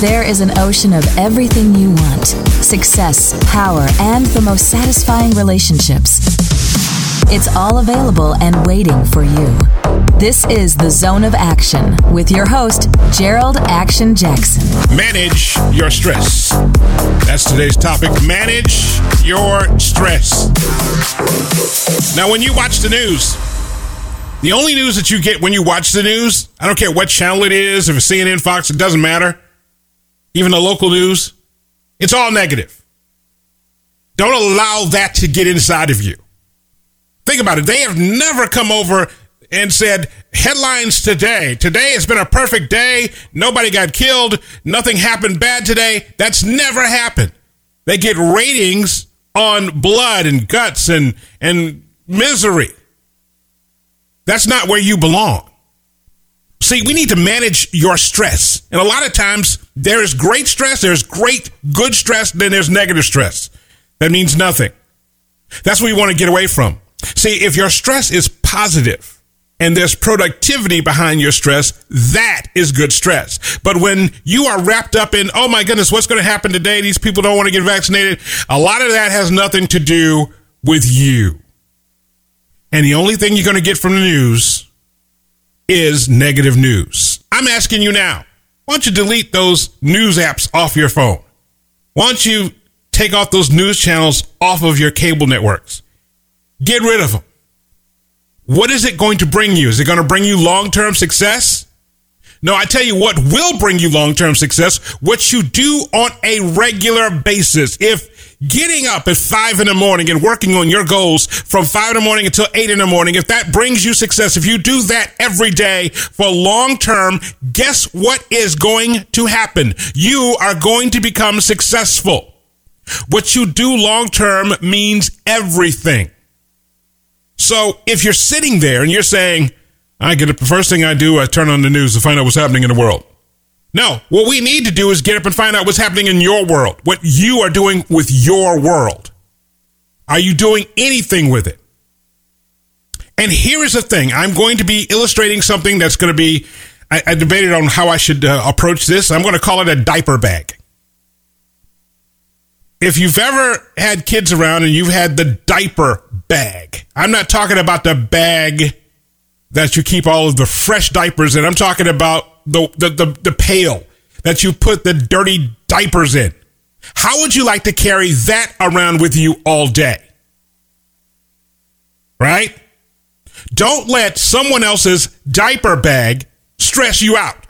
There is an ocean of everything you want success, power, and the most satisfying relationships. It's all available and waiting for you. This is the Zone of Action with your host, Jerold Action Jackson. Manage your stress. That's today's topic. Manage your stress. Now, when you watch the news, the only news that you get when you watch the news, I don't care what channel it is, if it's CNN, Fox, it doesn't matter. Even the local news, it's all negative. Don't allow that to get inside of you. Think about it. They have never come over and said, headlines today. Today has been a perfect day. Nobody got killed. Nothing happened bad today. That's never happened. They get ratings on blood and guts and, and misery. That's not where you belong. See, we need to manage your stress. And a lot of times there is great stress, there's great good stress, then there's negative stress. That means nothing. That's what we want to get away from. See, if your stress is positive and there's productivity behind your stress, that is good stress. But when you are wrapped up in, oh my goodness, what's going to happen today? These people don't want to get vaccinated. A lot of that has nothing to do with you. And the only thing you're going to get from the news is negative news. I'm asking you now, why don't you delete those news apps off your phone? Why don't you take off those news channels off of your cable networks? Get rid of them. What is it going to bring you? Is it going to bring you long term success? No, I tell you what will bring you long term success, what you do on a regular basis. If getting up at five in the morning and working on your goals from five in the morning until eight in the morning, if that brings you success, if you do that every day for long term, guess what is going to happen? You are going to become successful. What you do long term means everything. So if you're sitting there and you're saying, I get it, the first thing I do, I turn on the news to find out what's happening in the world. No, what we need to do is get up and find out what's happening in your world, what you are doing with your world. Are you doing anything with it? And here is the thing I'm going to be illustrating something that's going to be, I, I debated on how I should uh, approach this. I'm going to call it a diaper bag if you've ever had kids around and you've had the diaper bag, I'm not talking about the bag that you keep all of the fresh diapers in. I'm talking about the, the, the, the pail that you put the dirty diapers in. How would you like to carry that around with you all day? Right? Don't let someone else's diaper bag stress you out.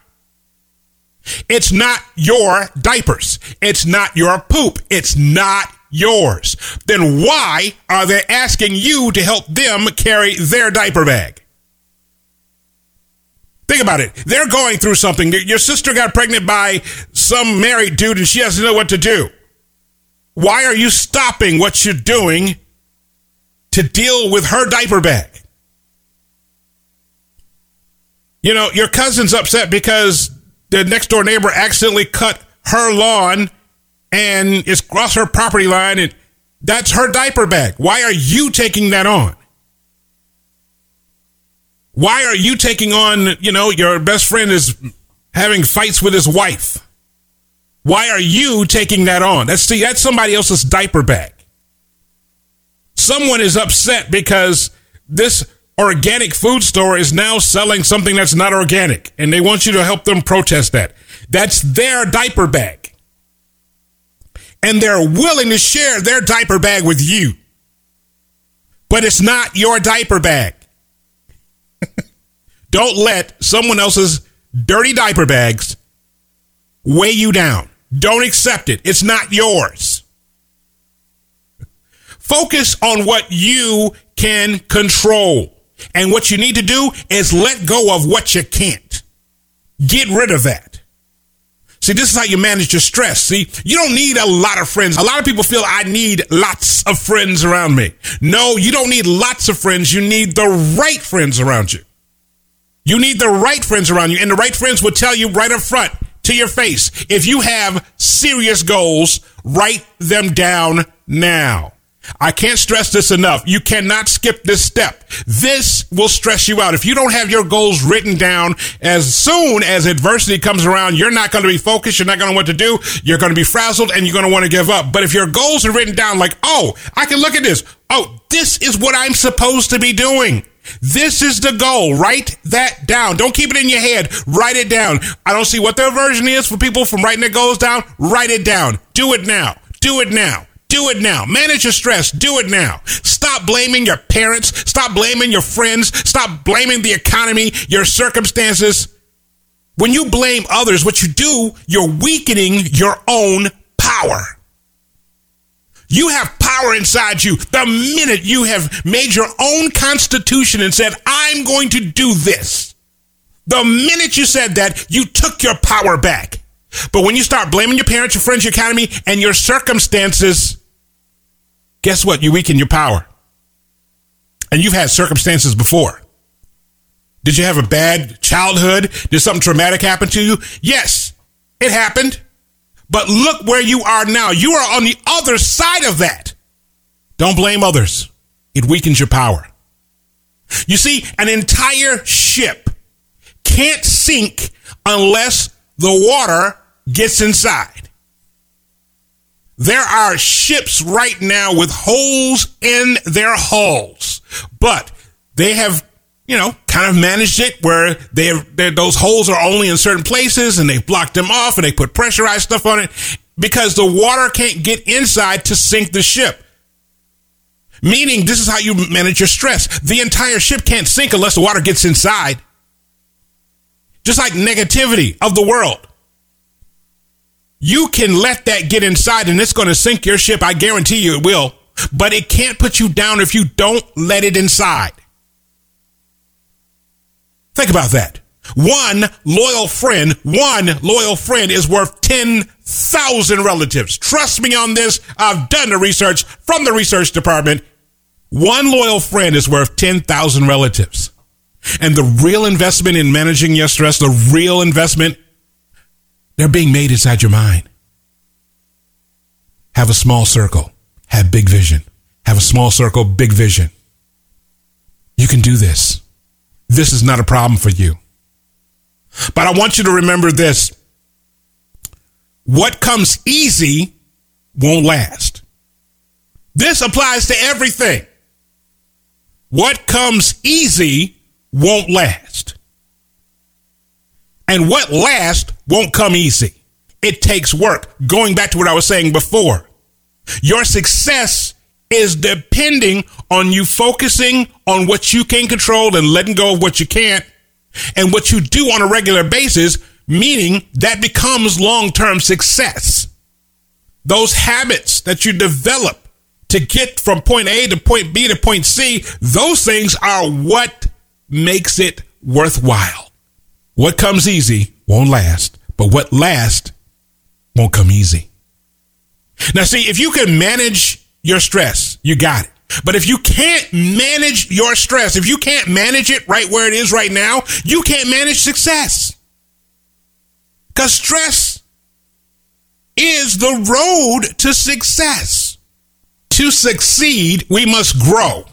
It's not your diapers. It's not your poop. It's not yours. Then why are they asking you to help them carry their diaper bag? Think about it. They're going through something. Your sister got pregnant by some married dude and she doesn't know what to do. Why are you stopping what you're doing to deal with her diaper bag? You know, your cousin's upset because the next door neighbor accidentally cut her lawn and it's across her property line and that's her diaper bag. Why are you taking that on? Why are you taking on, you know, your best friend is having fights with his wife? Why are you taking that on? That's see, that's somebody else's diaper bag. Someone is upset because this organic food store is now selling something that's not organic and they want you to help them protest that. That's their diaper bag. And they're willing to share their diaper bag with you. But it's not your diaper bag. Don't let someone else's dirty diaper bags weigh you down. Don't accept it. It's not yours. Focus on what you can control. And what you need to do is let go of what you can't. Get rid of that. See, this is how you manage your stress. See, you don't need a lot of friends. A lot of people feel I need lots of friends around me. No, you don't need lots of friends. You need the right friends around you. You need the right friends around you. And the right friends will tell you right up front to your face. If you have serious goals, write them down now. I can't stress this enough. You cannot skip this step. This will stress you out. If you don't have your goals written down as soon as adversity comes around, you're not going to be focused. You're not going to know what to do. You're going to be frazzled and you're going to want to give up. But if your goals are written down like, oh, I can look at this. Oh, this is what I'm supposed to be doing. This is the goal. Write that down. Don't keep it in your head. Write it down. I don't see what their version is for people from writing their goals down. Write it down. Do it now. Do it now. Do it now. Manage your stress. Do it now. Stop blaming your parents. Stop blaming your friends. Stop blaming the economy, your circumstances. When you blame others, what you do, you're weakening your own power. You have power inside you. The minute you have made your own constitution and said, I'm going to do this, the minute you said that, you took your power back. But when you start blaming your parents, your friends, your economy, and your circumstances, guess what? You weaken your power. And you've had circumstances before. Did you have a bad childhood? Did something traumatic happen to you? Yes, it happened. But look where you are now. You are on the other side of that. Don't blame others. It weakens your power. You see, an entire ship can't sink unless the water gets inside. There are ships right now with holes in their hulls, but they have, you know, kind of managed it where they those holes are only in certain places and they blocked them off and they put pressurized stuff on it because the water can't get inside to sink the ship. Meaning, this is how you manage your stress. The entire ship can't sink unless the water gets inside. Just like negativity of the world. You can let that get inside and it's going to sink your ship. I guarantee you it will. But it can't put you down if you don't let it inside. Think about that. One loyal friend, one loyal friend is worth 10,000 relatives. Trust me on this. I've done the research from the research department. One loyal friend is worth 10,000 relatives. And the real investment in managing your stress, the real investment they're being made inside your mind. Have a small circle. Have big vision. Have a small circle, big vision. You can do this. This is not a problem for you. But I want you to remember this. What comes easy won't last. This applies to everything. What comes easy won't last. And what lasts won't come easy. It takes work. Going back to what I was saying before, your success is depending on you focusing on what you can control and letting go of what you can't and what you do on a regular basis, meaning that becomes long term success. Those habits that you develop to get from point A to point B to point C, those things are what makes it worthwhile. What comes easy won't last, but what lasts won't come easy. Now, see, if you can manage your stress, you got it. But if you can't manage your stress, if you can't manage it right where it is right now, you can't manage success. Because stress is the road to success. To succeed, we must grow.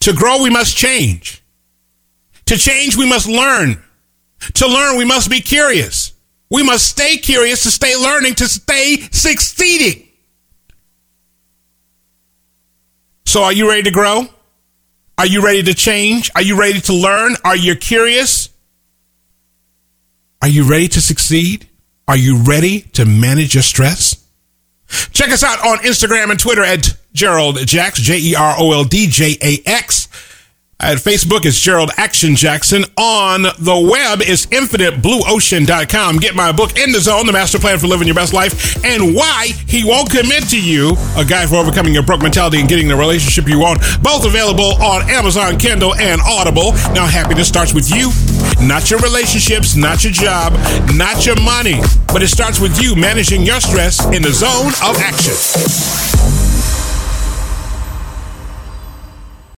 To grow, we must change. To change, we must learn. To learn, we must be curious. We must stay curious to stay learning, to stay succeeding. So, are you ready to grow? Are you ready to change? Are you ready to learn? Are you curious? Are you ready to succeed? Are you ready to manage your stress? Check us out on Instagram and Twitter at Jerold Jax, J E R O L D J A X. At Facebook, it's Jerold Action Jackson. On the web, it's infiniteblueocean.com. Get my book, In the Zone, The Master Plan for Living Your Best Life, and Why He Won't Commit to You, a guide for overcoming your broke mentality and getting the relationship you want. Both available on Amazon, Kindle, and Audible. Now, happiness starts with you, not your relationships, not your job, not your money, but it starts with you managing your stress in the zone of action.